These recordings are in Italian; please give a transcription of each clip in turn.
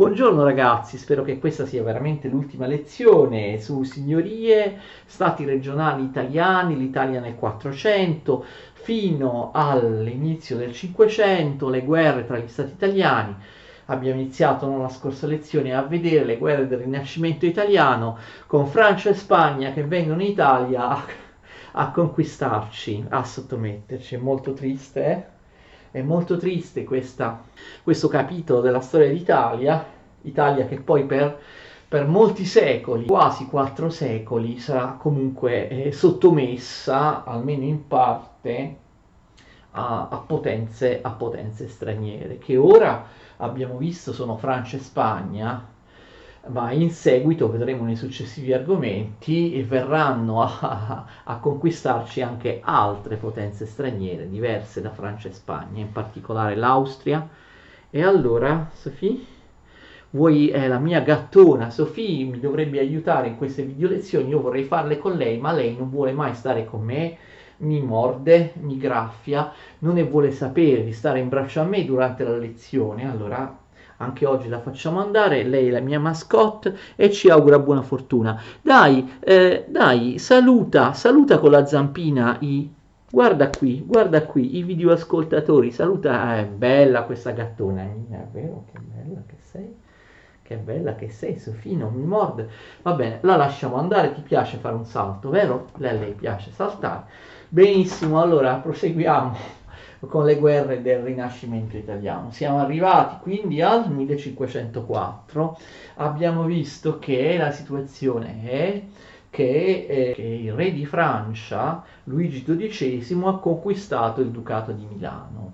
Buongiorno ragazzi, spero che questa sia veramente l'ultima lezione su signorie, stati regionali italiani, l'Italia nel 400, fino all'inizio del 500, le guerre tra gli stati italiani. Abbiamo iniziato nella scorsa lezione a vedere le guerre del Rinascimento italiano con Francia e Spagna che vengono in Italia a, conquistarci, a sottometterci. È molto triste, eh? È molto triste questa, questo capitolo della storia d'Italia, Italia che poi per, per molti secoli, quasi quattro secoli, sarà comunque eh, sottomessa, almeno in parte, a, a, potenze, a potenze straniere, che ora abbiamo visto sono Francia e Spagna, ma in seguito vedremo nei successivi argomenti e verranno a, a, conquistarci anche altre potenze straniere diverse da Francia e Spagna, in particolare l'Austria. E allora, Sofì, vuoi, è la mia gattona, Sofì mi dovrebbe aiutare in queste video lezioni, io vorrei farle con lei, ma lei non vuole mai stare con me, mi morde, mi graffia, non ne vuole sapere di stare in braccio a me durante la lezione, allora anche oggi la facciamo andare, lei è la mia mascotte e ci augura buona fortuna. Dai, eh, dai, saluta, saluta con la zampina i... Guarda qui, guarda qui, i videoascoltatori, saluta, ah, è bella questa gattona, è vero che bella che sei? Che bella che sei, Sofì, non mi morde. Va bene, la lasciamo andare, ti piace fare un salto, vero? a lei piace saltare. Benissimo, allora proseguiamo con le guerre del Rinascimento italiano. Siamo arrivati quindi al 1504, abbiamo visto che la situazione è che, eh, che il re di Francia, Luigi XII, ha conquistato il Ducato di Milano.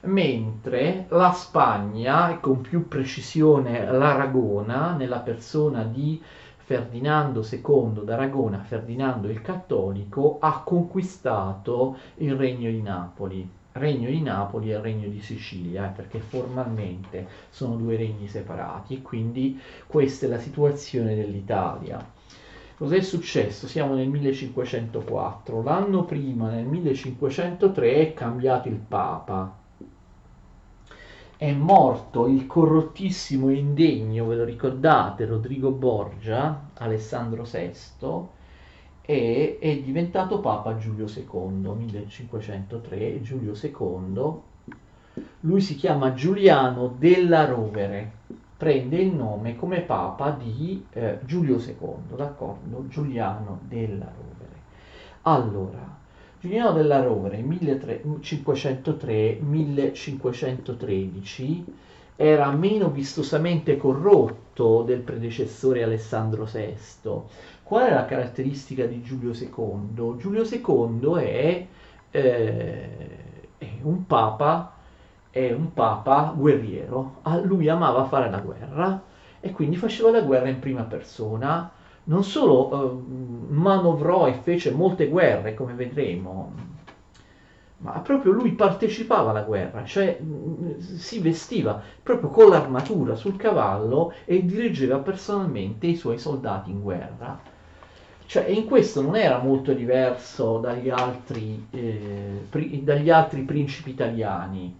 Mentre la Spagna, e con più precisione l'Aragona, nella persona di Ferdinando II d'Aragona, Ferdinando il Cattolico, ha conquistato il regno di Napoli regno di Napoli e il regno di Sicilia, eh, perché formalmente sono due regni separati e quindi questa è la situazione dell'Italia. Cos'è successo? Siamo nel 1504, l'anno prima, nel 1503, è cambiato il Papa. È morto il corrottissimo e indegno, ve lo ricordate, Rodrigo Borgia, Alessandro VI, e è diventato Papa Giulio II, 1503, Giulio II. Lui si chiama Giuliano della Rovere, prende il nome come Papa di eh, Giulio II, d'accordo? Giuliano della Rovere. Allora, Giuliano della Rovere 1503-1513 era meno vistosamente corrotto del predecessore Alessandro VI Qual è la caratteristica di Giulio II? Giulio II è, eh, è un papa è un papa guerriero, lui amava fare la guerra e quindi faceva la guerra in prima persona, non solo eh, manovrò e fece molte guerre, come vedremo, ma proprio lui partecipava alla guerra, cioè si vestiva proprio con l'armatura sul cavallo e dirigeva personalmente i suoi soldati in guerra. Cioè, in questo non era molto diverso dagli altri, eh, pri- dagli altri principi italiani,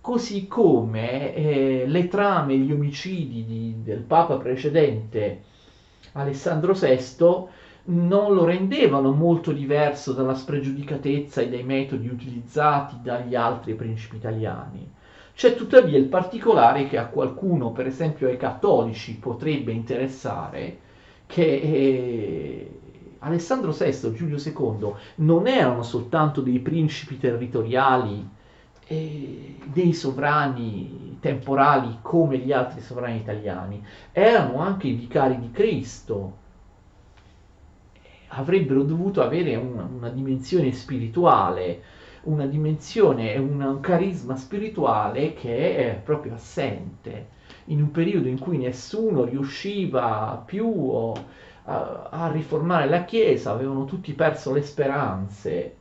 così come eh, le trame, gli omicidi di, del Papa precedente, Alessandro VI, non lo rendevano molto diverso dalla spregiudicatezza e dai metodi utilizzati dagli altri principi italiani. C'è tuttavia il particolare che a qualcuno, per esempio ai cattolici, potrebbe interessare, che eh, Alessandro VI Giulio II non erano soltanto dei principi territoriali, eh, dei sovrani temporali come gli altri sovrani italiani, erano anche i vicari di Cristo. Avrebbero dovuto avere una, una dimensione spirituale, una dimensione, un carisma spirituale che è proprio assente in un periodo in cui nessuno riusciva più a, a riformare la Chiesa, avevano tutti perso le speranze.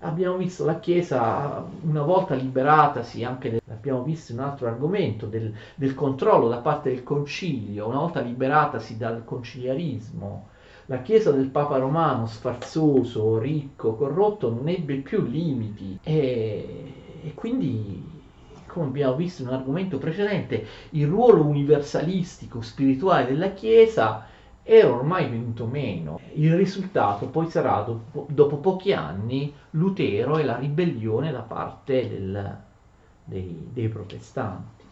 Abbiamo visto la Chiesa una volta liberatasi, anche del, abbiamo visto un altro argomento del, del controllo da parte del concilio, una volta liberatasi dal conciliarismo, la Chiesa del Papa Romano, sfarzoso, ricco, corrotto, non ebbe più limiti e, e quindi come abbiamo visto in un argomento precedente, il ruolo universalistico spirituale della Chiesa era ormai venuto meno. Il risultato poi sarà, dopo, dopo pochi anni, Lutero e la ribellione da parte del, dei, dei protestanti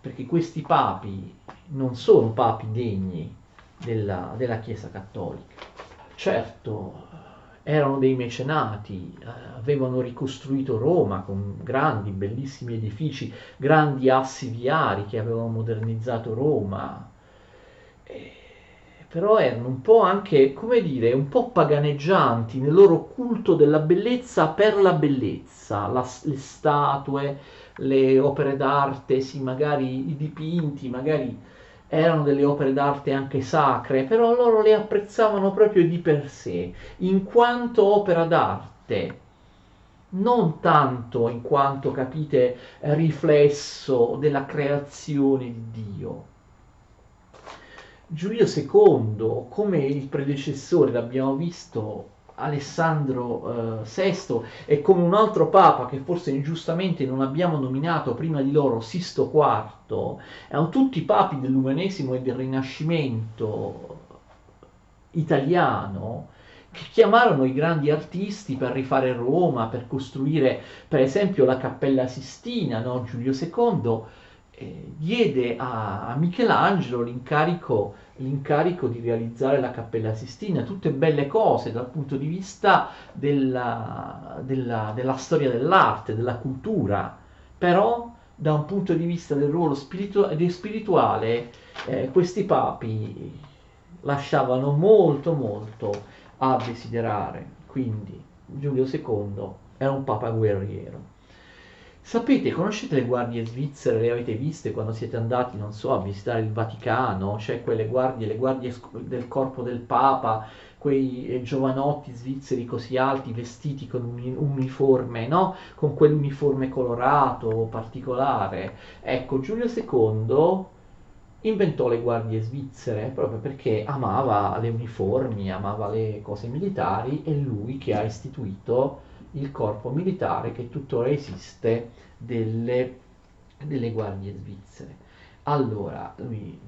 perché questi papi non sono papi degni della, della Chiesa cattolica. Certo, erano dei mecenati, eh, avevano ricostruito Roma con grandi, bellissimi edifici, grandi assi viari che avevano modernizzato Roma, eh, però erano un po' anche, come dire, un po' paganeggianti nel loro culto della bellezza per la bellezza, la, le statue, le opere d'arte, sì, magari i dipinti, magari erano delle opere d'arte anche sacre, però loro le apprezzavano proprio di per sé, in quanto opera d'arte, non tanto in quanto, capite, riflesso della creazione di Dio. Giulio II, come il predecessore, l'abbiamo visto, Alessandro eh, VI e come un altro papa che forse ingiustamente non abbiamo nominato prima di loro, Sisto IV, erano tutti papi dell'umanesimo e del rinascimento italiano che chiamarono i grandi artisti per rifare Roma, per costruire per esempio la Cappella Sistina, no? Giulio II eh, diede a, a Michelangelo l'incarico, l'incarico, di realizzare la Cappella Sistina, tutte belle cose dal punto di vista della, della, della storia dell'arte, della cultura, però da un punto di vista del ruolo spiritu- spirituale eh, questi papi lasciavano molto molto a desiderare, quindi Giulio II era un papa guerriero. Sapete, conoscete le guardie svizzere, le avete viste quando siete andati, non so, a visitare il Vaticano? C'è quelle guardie, le guardie del corpo del Papa, quei eh, giovanotti svizzeri così alti, vestiti con un uniforme, no? Con quell'uniforme colorato, particolare. Ecco, Giulio II inventò le guardie svizzere proprio perché amava le uniformi, amava le cose militari e lui che ha istituito il corpo militare che tuttora esiste delle, delle guardie svizzere. Allora, lui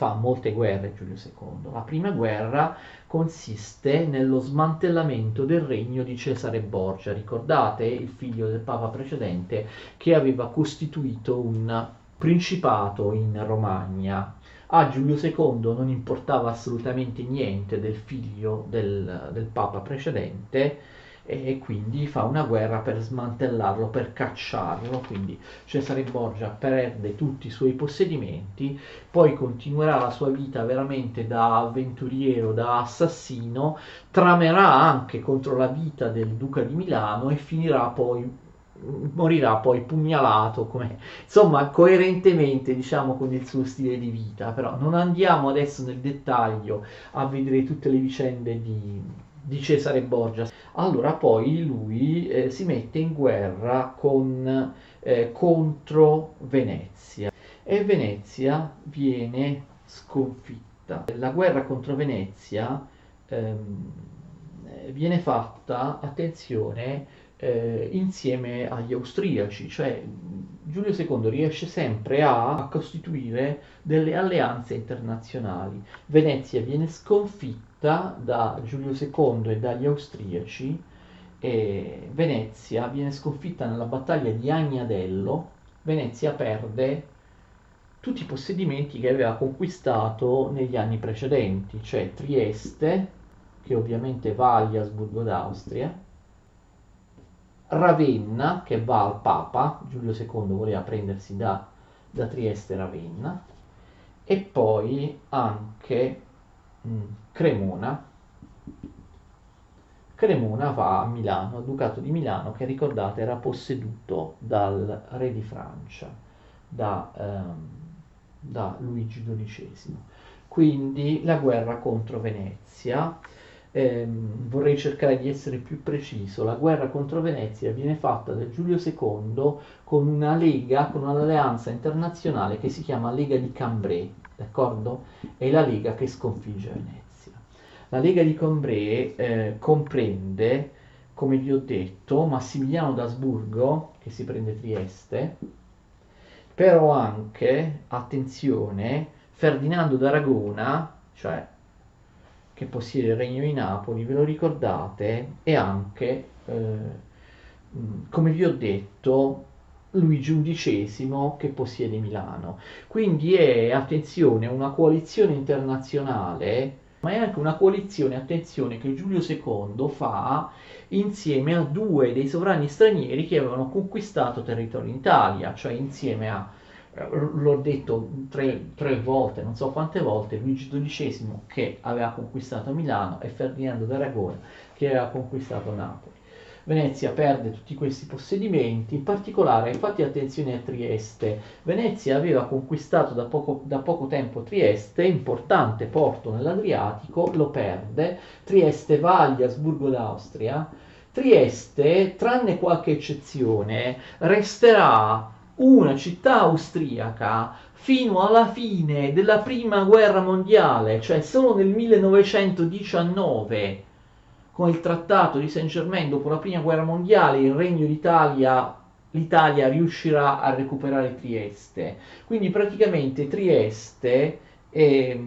fa molte guerre Giulio II. La prima guerra consiste nello smantellamento del regno di Cesare Borgia. Ricordate il figlio del papa precedente che aveva costituito un principato in Romagna. A Giulio II non importava assolutamente niente del figlio del, del papa precedente e quindi fa una guerra per smantellarlo, per cacciarlo, quindi Cesare Borgia perde tutti i suoi possedimenti, poi continuerà la sua vita veramente da avventuriero, da assassino, tramerà anche contro la vita del duca di Milano e finirà poi morirà poi pugnalato come insomma coerentemente diciamo con il suo stile di vita. Però non andiamo adesso nel dettaglio a vedere tutte le vicende di, di Cesare Borgia. Allora poi lui eh, si mette in guerra con, eh, contro Venezia e Venezia viene sconfitta. La guerra contro Venezia ehm, viene fatta, attenzione, eh, insieme agli austriaci, cioè Giulio II riesce sempre a, a costituire delle alleanze internazionali. Venezia viene sconfitta sconfitta da Giulio II e dagli austriaci e Venezia viene sconfitta nella battaglia di Agnadello, Venezia perde tutti i possedimenti che aveva conquistato negli anni precedenti, cioè Trieste, che ovviamente va agli Asburgo d'Austria, Ravenna, che va al Papa, Giulio II voleva prendersi da, da Trieste Ravenna, e poi anche Mm. Cremona. Cremona va a Milano, al Ducato di Milano, che ricordate era posseduto dal re di Francia, da, ehm, da Luigi XII. Quindi la guerra contro Venezia. Ehm, vorrei cercare di essere più preciso, la guerra contro Venezia viene fatta da Giulio II con una lega, con un'alleanza internazionale che si chiama Lega di Cambrai, d'accordo? È la Lega che sconfigge Venezia. La Lega di Cambrai eh, comprende, come vi ho detto, Massimiliano d'Asburgo, che si prende Trieste, però anche, attenzione, Ferdinando d'Aragona, cioè che possiede il regno di Napoli, ve lo ricordate, e anche, eh, come vi ho detto, Luigi XI che possiede Milano. Quindi è, attenzione, una coalizione internazionale, ma è anche una coalizione, attenzione, che Giulio II fa insieme a due dei sovrani stranieri che avevano conquistato territorio in Italia, cioè insieme a eh, l'ho detto tre, tre, volte, non so quante volte, Luigi XII che aveva conquistato Milano e Ferdinando d'Aragona che aveva conquistato Napoli. Venezia perde tutti questi possedimenti, in particolare, infatti attenzione a Trieste, Venezia aveva conquistato da poco, da poco tempo Trieste, importante porto nell'Adriatico, lo perde, Trieste va agli Asburgo d'Austria, Trieste, tranne qualche eccezione, resterà una città austriaca fino alla fine della prima guerra mondiale, cioè solo nel 1919, con il trattato di Saint Germain dopo la prima guerra mondiale, il Regno d'Italia, l'Italia riuscirà a recuperare Trieste. Quindi praticamente Trieste è,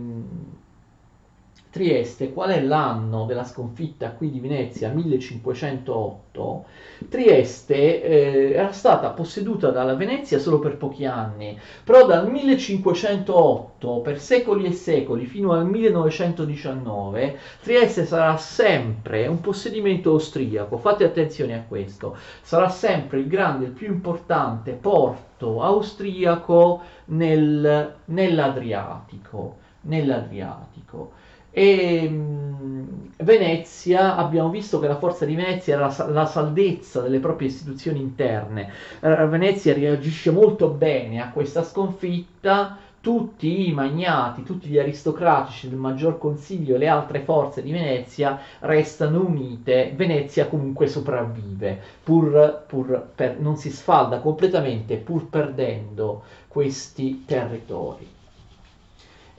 Trieste, qual è l'anno della sconfitta qui di Venezia? 1508. Trieste eh, era stata posseduta dalla Venezia solo per pochi anni, però dal 1508 per secoli e secoli fino al 1919 Trieste sarà sempre un possedimento austriaco. Fate attenzione a questo, sarà sempre il grande, il più importante porto austriaco nel, nell'Adriatico. nell'Adriatico. E mh, Venezia, abbiamo visto che la forza di Venezia era la, la saldezza delle proprie istituzioni interne. Uh, Venezia reagisce molto bene a questa sconfitta. Tutti i magnati, tutti gli aristocratici del maggior consiglio e le altre forze di Venezia restano unite. Venezia comunque sopravvive, pur, pur per, non si sfalda completamente, pur perdendo questi territori.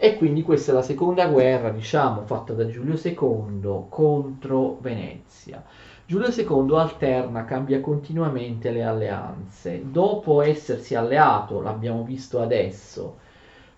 E quindi questa è la seconda guerra, diciamo, fatta da Giulio II contro Venezia. Giulio II alterna, cambia continuamente le alleanze. Dopo essersi alleato, l'abbiamo visto adesso,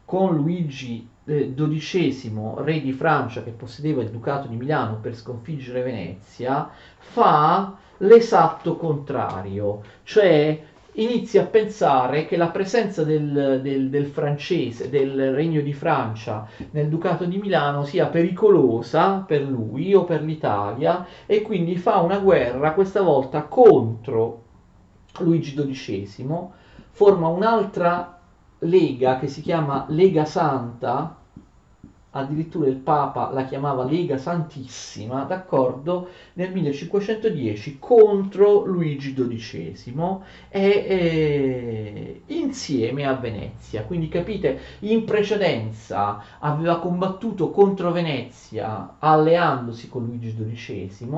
con Luigi XII, eh, re di Francia che possedeva il Ducato di Milano per sconfiggere Venezia, fa l'esatto contrario, cioè inizia a pensare che la presenza del, del, del, francese, del regno di Francia nel Ducato di Milano sia pericolosa per lui o per l'Italia e quindi fa una guerra questa volta contro Luigi XII, forma un'altra lega che si chiama Lega Santa addirittura il Papa la chiamava Lega Santissima, d'accordo, nel 1510 contro Luigi XII e eh, insieme a Venezia. Quindi capite, in precedenza aveva combattuto contro Venezia alleandosi con Luigi XII,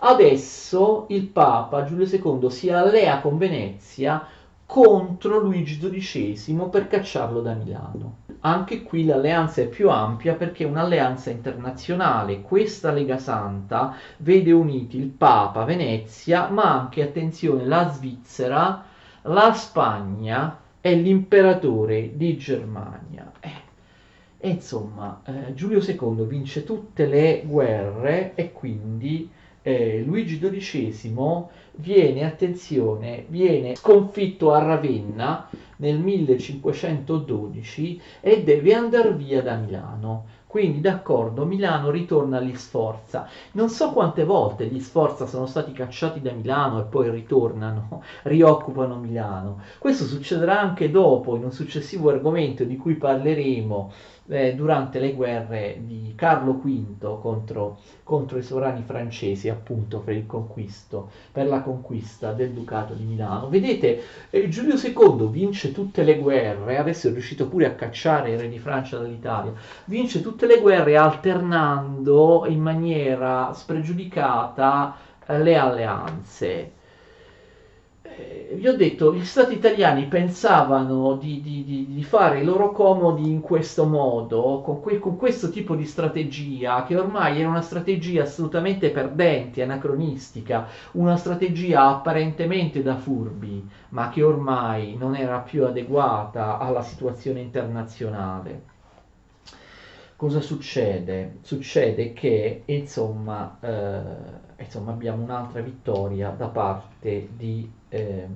adesso il Papa Giulio II si allea con Venezia contro Luigi XII per cacciarlo da Milano. Anche qui l'alleanza è più ampia perché è un'alleanza internazionale. Questa Lega Santa vede uniti il Papa, Venezia, ma anche, attenzione, la Svizzera, la Spagna e l'imperatore di Germania. Eh, e insomma, eh, Giulio II vince tutte le guerre e quindi eh, Luigi XII viene, attenzione, viene sconfitto a Ravenna nel 1512 e deve andare via da Milano. Quindi d'accordo, Milano ritorna agli Sforza. Non so quante volte gli Sforza sono stati cacciati da Milano e poi ritornano, rioccupano Milano. Questo succederà anche dopo, in un successivo argomento di cui parleremo eh, durante le guerre di Carlo V contro, contro, i sovrani francesi, appunto per per la conquista del Ducato di Milano. Vedete, eh, Giulio II vince tutte le guerre, adesso è riuscito pure a cacciare il re di Francia dall'Italia, vince tutte le guerre alternando in maniera spregiudicata eh, le alleanze vi ho detto, gli stati italiani pensavano di, di, di, di fare i loro comodi in questo modo, con, que, con, questo tipo di strategia, che ormai era una strategia assolutamente perdente, anacronistica, una strategia apparentemente da furbi, ma che ormai non era più adeguata alla situazione internazionale. Cosa succede? Succede che insomma, eh, insomma abbiamo un'altra vittoria da parte di eh,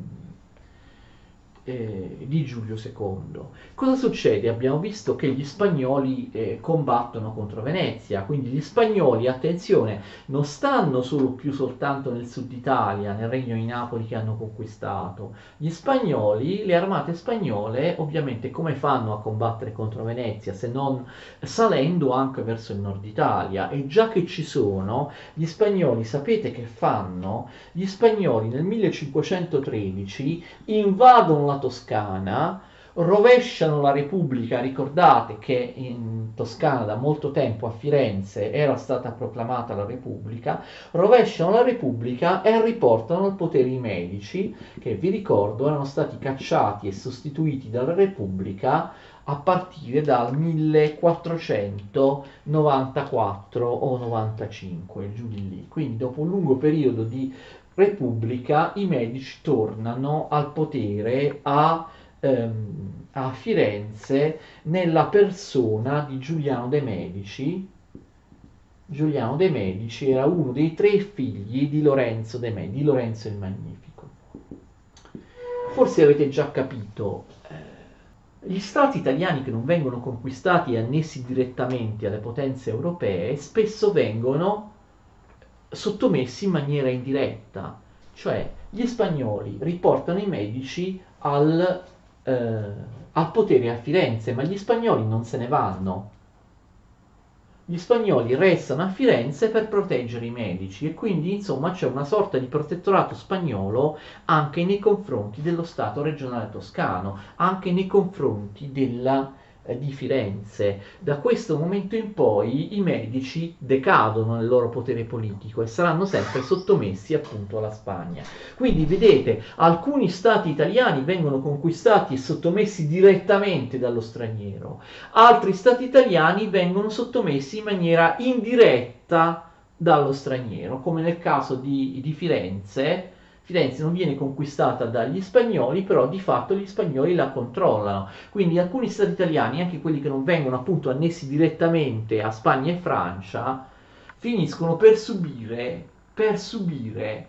eh, di Giulio II. Cosa succede? Abbiamo visto che gli spagnoli eh, combattono contro Venezia, quindi gli spagnoli, attenzione, non stanno solo più soltanto nel sud Italia, nel regno di Napoli che hanno conquistato. Gli spagnoli, le armate spagnole, ovviamente come fanno a combattere contro Venezia se non salendo anche verso il nord Italia? E già che ci sono, gli spagnoli sapete che fanno? Gli spagnoli nel 1513 invadono la Toscana, rovesciano la Repubblica, ricordate che in Toscana da molto tempo a Firenze era stata proclamata la Repubblica, rovesciano la Repubblica e riportano al potere i medici che vi ricordo erano stati cacciati e sostituiti dalla Repubblica a partire dal 1494 o 95, giù di lì. Quindi dopo un lungo periodo di Repubblica i medici tornano al potere a, ehm, a Firenze nella persona di Giuliano de' Medici. Giuliano de' Medici era uno dei tre figli di Lorenzo de' Medici, di Lorenzo il Magnifico. Forse avete già capito, eh, gli stati italiani che non vengono conquistati e annessi direttamente alle potenze europee spesso vengono sottomessi in maniera indiretta, cioè gli spagnoli riportano i medici al, eh, al potere a Firenze, ma gli spagnoli non se ne vanno. Gli spagnoli restano a Firenze per proteggere i medici e quindi insomma c'è una sorta di protettorato spagnolo anche nei confronti dello Stato regionale toscano, anche nei confronti della di Firenze. Da questo momento in poi i medici decadono nel loro potere politico e saranno sempre sottomessi appunto alla Spagna. Quindi vedete, alcuni stati italiani vengono conquistati e sottomessi direttamente dallo straniero, altri stati italiani vengono sottomessi in maniera indiretta dallo straniero, come nel caso di, di Firenze Firenze non viene conquistata dagli spagnoli, però di fatto gli spagnoli la controllano. Quindi alcuni stati italiani, anche quelli che non vengono appunto annessi direttamente a Spagna e Francia, finiscono per subire, per subire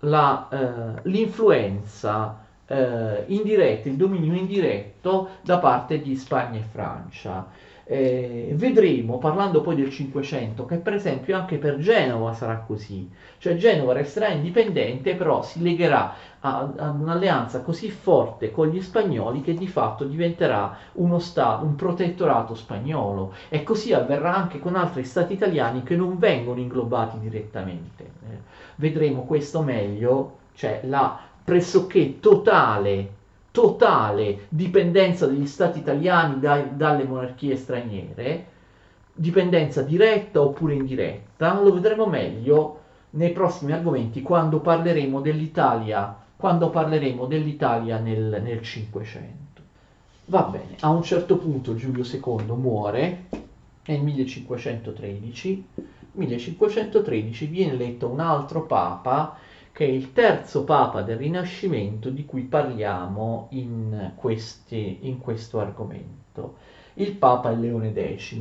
la, eh, l'influenza eh, indiretta, il dominio indiretto da parte di Spagna e Francia. Eh, vedremo, parlando poi del 500, che per esempio anche per Genova sarà così, cioè Genova resterà indipendente, però si legherà a, a un'alleanza così forte con gli spagnoli che di fatto diventerà uno stato, un protettorato spagnolo e così avverrà anche con altri stati italiani che non vengono inglobati direttamente. Eh, vedremo questo meglio, cioè la pressoché totale totale dipendenza degli stati italiani dai, dalle monarchie straniere, dipendenza diretta oppure indiretta, lo vedremo meglio nei prossimi argomenti quando parleremo dell'Italia, quando parleremo dell'Italia nel, 500. Va bene, a un certo punto Giulio II muore nel 1513, 1513 viene eletto un altro papa che è il terzo Papa del Rinascimento di cui parliamo in, questi, in questo argomento. Il Papa è Leone X.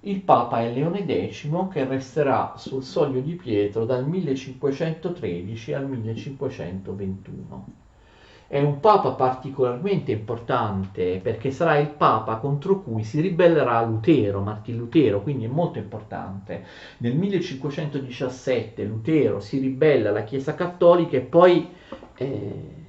Il Papa è Leone X che resterà sul soglio di Pietro dal 1513 al 1521 è un papa particolarmente importante perché sarà il papa contro cui si ribellerà Lutero, Martin Lutero, quindi è molto importante. Nel 1517 Lutero si ribella alla Chiesa Cattolica e poi eh,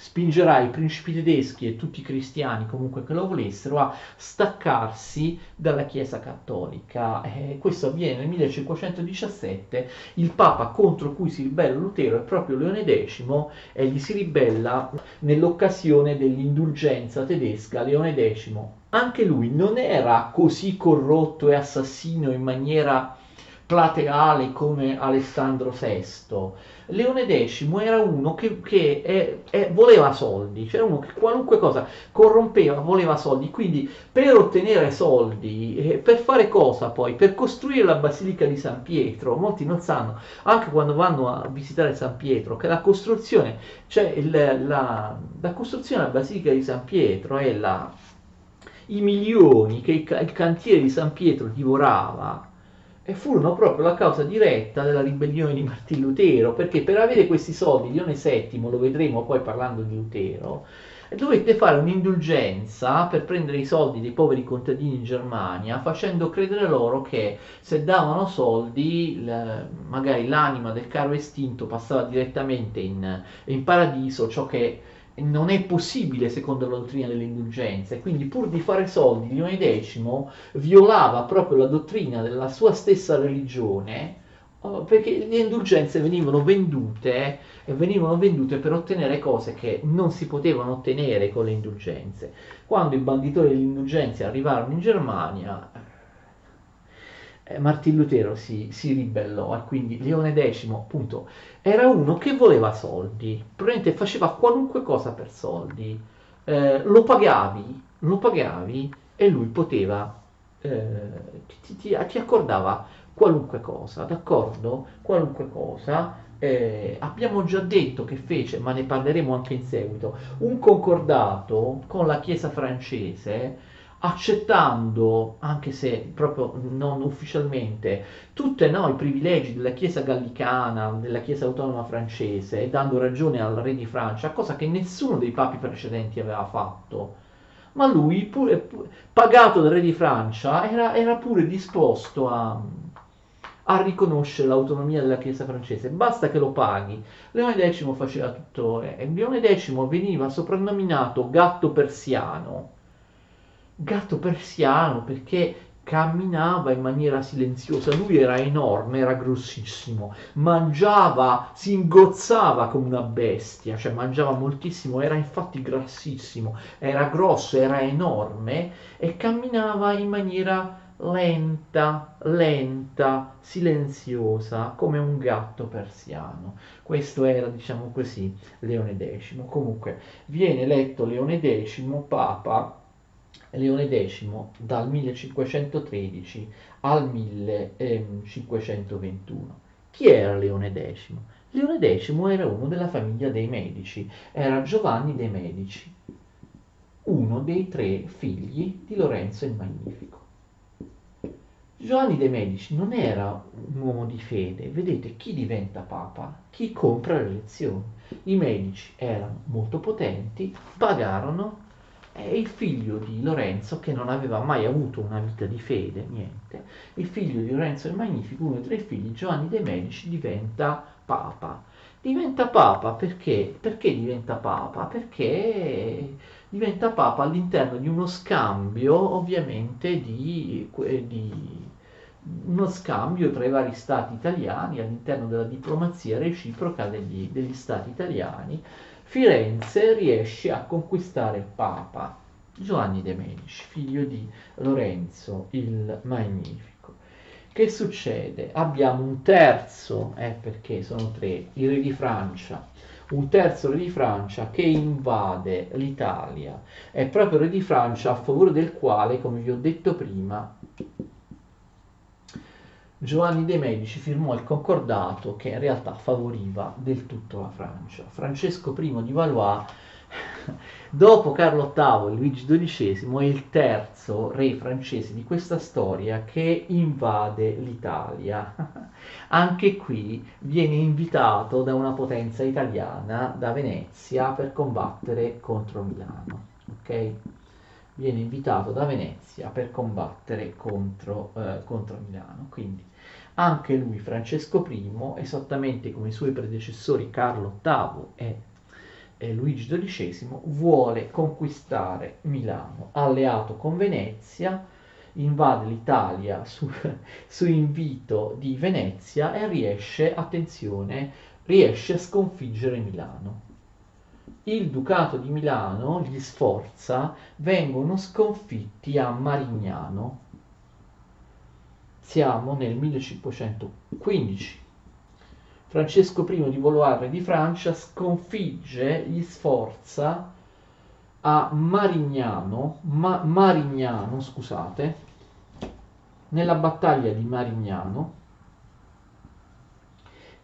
spingerà i principi tedeschi e tutti i cristiani comunque che lo volessero a staccarsi dalla Chiesa cattolica. Eh, questo avviene nel 1517, il Papa contro cui si ribella Lutero è proprio Leone X e gli si ribella nell'occasione dell'indulgenza tedesca. Leone X, anche lui non era così corrotto e assassino in maniera plateale come Alessandro VI. Leone X era uno che, che è, è, voleva soldi, cioè uno che qualunque cosa corrompeva, voleva soldi, quindi per ottenere soldi, eh, per fare cosa poi? Per costruire la Basilica di San Pietro, molti non sanno, anche quando vanno a visitare San Pietro, che la costruzione, cioè il, la, la costruzione della Basilica di San Pietro è la, i milioni che il cantiere di San Pietro divorava e furono proprio la causa diretta della ribellione di Martin Lutero, perché per avere questi soldi, Lione VII, lo vedremo poi parlando di Lutero, dovette fare un'indulgenza per prendere i soldi dei poveri contadini in Germania, facendo credere loro che se davano soldi, magari l'anima del caro estinto passava direttamente in, in paradiso, ciò che non è possibile secondo la dottrina delle indulgenze, quindi pur di fare soldi Lione X violava proprio la dottrina della sua stessa religione oh, perché le indulgenze venivano vendute e venivano vendute per ottenere cose che non si potevano ottenere con le indulgenze. Quando i banditori delle indulgenze arrivarono in Germania, Martin Lutero si, si, ribellò e quindi Leone X appunto era uno che voleva soldi, probabilmente faceva qualunque cosa per soldi, eh, lo pagavi, lo pagavi e lui poteva, eh, ti, ti, ti, accordava qualunque cosa, d'accordo? Qualunque cosa. Eh, abbiamo già detto che fece, ma ne parleremo anche in seguito, un concordato con la Chiesa francese accettando, anche se proprio non ufficialmente, tutti no, i privilegi della Chiesa gallicana, della Chiesa autonoma francese e dando ragione al re di Francia, cosa che nessuno dei papi precedenti aveva fatto. Ma lui, pure, pure, pagato dal re di Francia, era, era pure disposto a, a riconoscere l'autonomia della Chiesa francese, basta che lo paghi. Leone X faceva tutto, e Leone X veniva soprannominato gatto persiano gatto persiano perché camminava in maniera silenziosa, lui era enorme, era grossissimo, mangiava, si ingozzava come una bestia, cioè mangiava moltissimo, era infatti grassissimo, era grosso, era enorme e camminava in maniera lenta, lenta, silenziosa, come un gatto persiano. Questo era, diciamo così, Leone X. Comunque viene eletto Leone X, Papa, Leone X dal 1513 al 1521. Chi era Leone X? Leone X era uno della famiglia dei Medici, era Giovanni dei Medici, uno dei tre figli di Lorenzo il Magnifico. Giovanni de' Medici non era un uomo di fede, vedete chi diventa papa? Chi compra le elezioni. I Medici erano molto potenti, pagarono è il figlio di Lorenzo che non aveva mai avuto una vita di fede, niente. Il figlio di Lorenzo il Magnifico, uno dei tre figli, Giovanni de' Medici, diventa papa. Diventa papa perché? Perché diventa papa? Perché diventa papa all'interno di uno scambio, ovviamente, di, di uno scambio tra i vari stati italiani all'interno della diplomazia reciproca degli, degli stati italiani Firenze riesce a conquistare il Papa Giovanni de' Medici, figlio di Lorenzo il Magnifico. Che succede? Abbiamo un terzo, eh, perché sono tre, il re di Francia, un terzo re di Francia che invade l'Italia. È proprio il re di Francia a favore del quale, come vi ho detto prima, Giovanni de' Medici firmò il concordato che in realtà favoriva del tutto la Francia. Francesco I di Valois, dopo Carlo VIII e Luigi XII, è il terzo re francese di questa storia che invade l'Italia. Anche qui viene invitato da una potenza italiana, da Venezia, per combattere contro Milano. Okay? viene invitato da Venezia per combattere contro, eh, contro Milano. Quindi anche lui, Francesco I, esattamente come i suoi predecessori Carlo VIII e, e Luigi XII, vuole conquistare Milano, alleato con Venezia, invade l'Italia su, su invito di Venezia e riesce, attenzione, riesce a sconfiggere Milano il Ducato di Milano, gli Sforza, vengono sconfitti a Marignano. Siamo nel 1515. Francesco I di Valois di Francia sconfigge gli Sforza a Marignano, Ma, Marignano, scusate, nella battaglia di Marignano,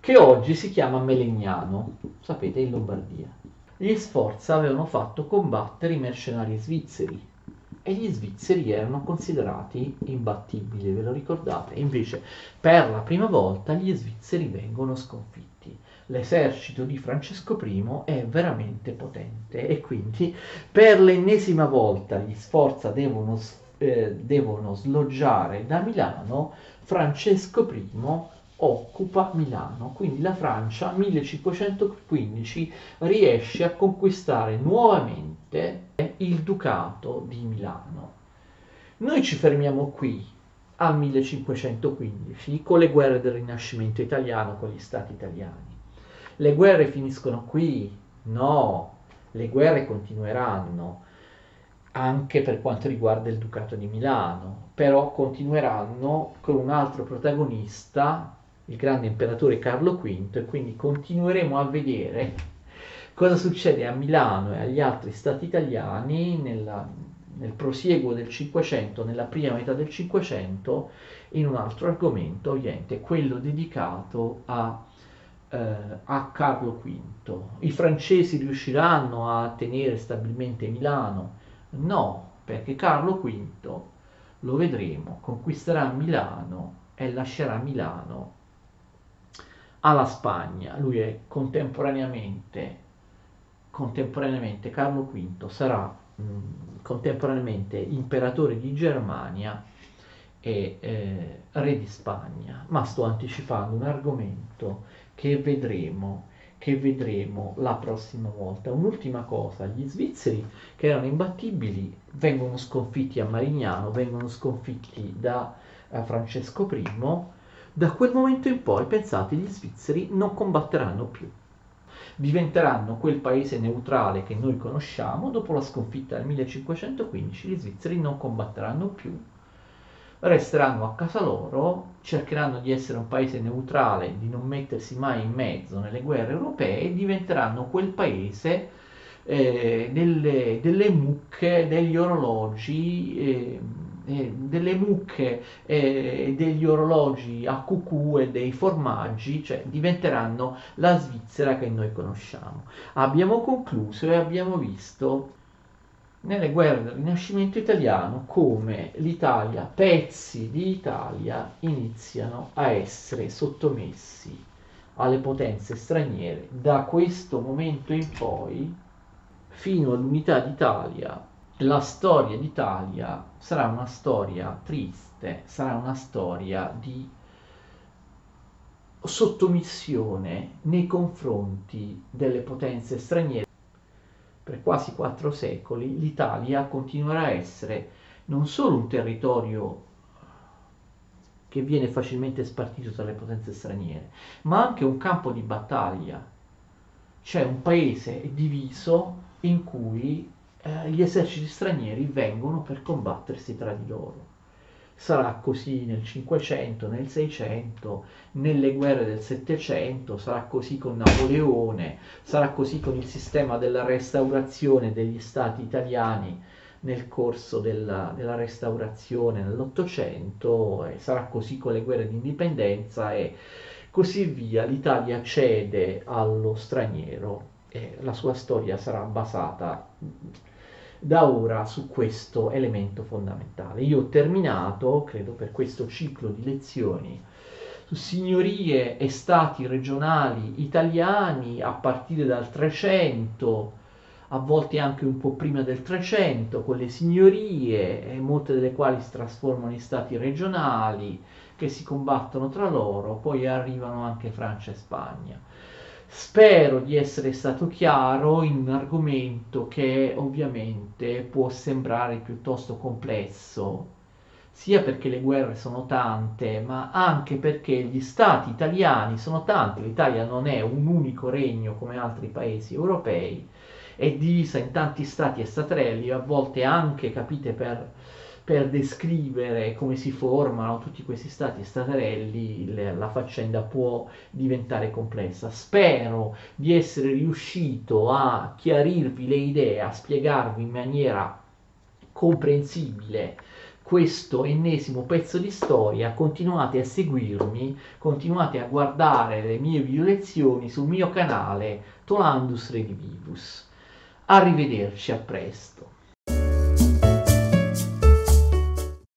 che oggi si chiama Melegnano, sapete, in Lombardia. Gli Sforza avevano fatto combattere i mercenari svizzeri e gli svizzeri erano considerati imbattibili, ve lo ricordate? Invece per la prima volta gli svizzeri vengono sconfitti. L'esercito di Francesco I è veramente potente e quindi per l'ennesima volta gli Sforza devono, eh, devono sloggiare da Milano, Francesco I occupa Milano, quindi la Francia 1515 riesce a conquistare nuovamente il ducato di Milano. Noi ci fermiamo qui al 1515 con le guerre del Rinascimento italiano con gli stati italiani. Le guerre finiscono qui? No, le guerre continueranno anche per quanto riguarda il Ducato di Milano, però continueranno con un altro protagonista il grande imperatore Carlo V e quindi continueremo a vedere cosa succede a Milano e agli altri stati italiani nella, nel prosieguo del Cinquecento, nella prima metà del Cinquecento, in un altro argomento, ovviamente quello dedicato a, eh, a Carlo V. I francesi riusciranno a tenere stabilmente Milano? No, perché Carlo V, lo vedremo, conquisterà Milano e lascerà Milano alla Spagna. Lui è contemporaneamente, contemporaneamente Carlo V sarà mh, contemporaneamente imperatore di Germania e eh, re di Spagna. Ma sto anticipando un argomento che vedremo che vedremo la prossima volta. Un'ultima cosa, gli svizzeri che erano imbattibili vengono sconfitti a Marignano, vengono sconfitti da uh, Francesco I da quel momento in poi, pensate, gli svizzeri non combatteranno più. Diventeranno quel paese neutrale che noi conosciamo, dopo la sconfitta del 1515 gli svizzeri non combatteranno più, resteranno a casa loro, cercheranno di essere un paese neutrale, di non mettersi mai in mezzo nelle guerre europee e diventeranno quel paese eh, delle, delle, mucche, degli orologi. Eh, eh, delle mucche e eh, degli orologi a cucù e dei formaggi, cioè diventeranno la Svizzera che noi conosciamo. Abbiamo concluso e abbiamo visto nelle guerre del Rinascimento italiano come l'Italia, pezzi di Italia iniziano a essere sottomessi alle potenze straniere da questo momento in poi fino all'unità d'Italia la storia d'Italia sarà una storia triste, sarà una storia di sottomissione nei confronti delle potenze straniere. Per quasi quattro secoli l'Italia continuerà a essere non solo un territorio che viene facilmente spartito tra le potenze straniere, ma anche un campo di battaglia, cioè un paese diviso in cui eh, gli eserciti stranieri vengono per combattersi tra di loro. Sarà così nel 500, nel 600, nelle guerre del 700, sarà così con Napoleone, sarà così con il sistema della restaurazione degli stati italiani nel corso della, della restaurazione nell'Ottocento, sarà così con le guerre di indipendenza e così via. L'Italia cede allo straniero e la sua storia sarà basata da ora su questo elemento fondamentale. Io ho terminato, credo, per questo ciclo di lezioni su signorie e stati regionali italiani a partire dal 300, a volte anche un po' prima del 300, con le signorie, molte delle quali si trasformano in stati regionali, che si combattono tra loro, poi arrivano anche Francia e Spagna. Spero di essere stato chiaro in un argomento che ovviamente può sembrare piuttosto complesso, sia perché le guerre sono tante, ma anche perché gli stati italiani sono tanti, l'Italia non è un unico regno come altri paesi europei, è divisa in tanti stati e staterelli, a volte anche, capite, per per descrivere come si formano tutti questi stati staterelli, le, la faccenda può diventare complessa. Spero di essere riuscito a chiarirvi le idee, a spiegarvi in maniera comprensibile questo ennesimo pezzo di storia, continuate a seguirmi, continuate a guardare le mie video lezioni sul mio canale Tolandus Redivivus. Arrivederci, a presto.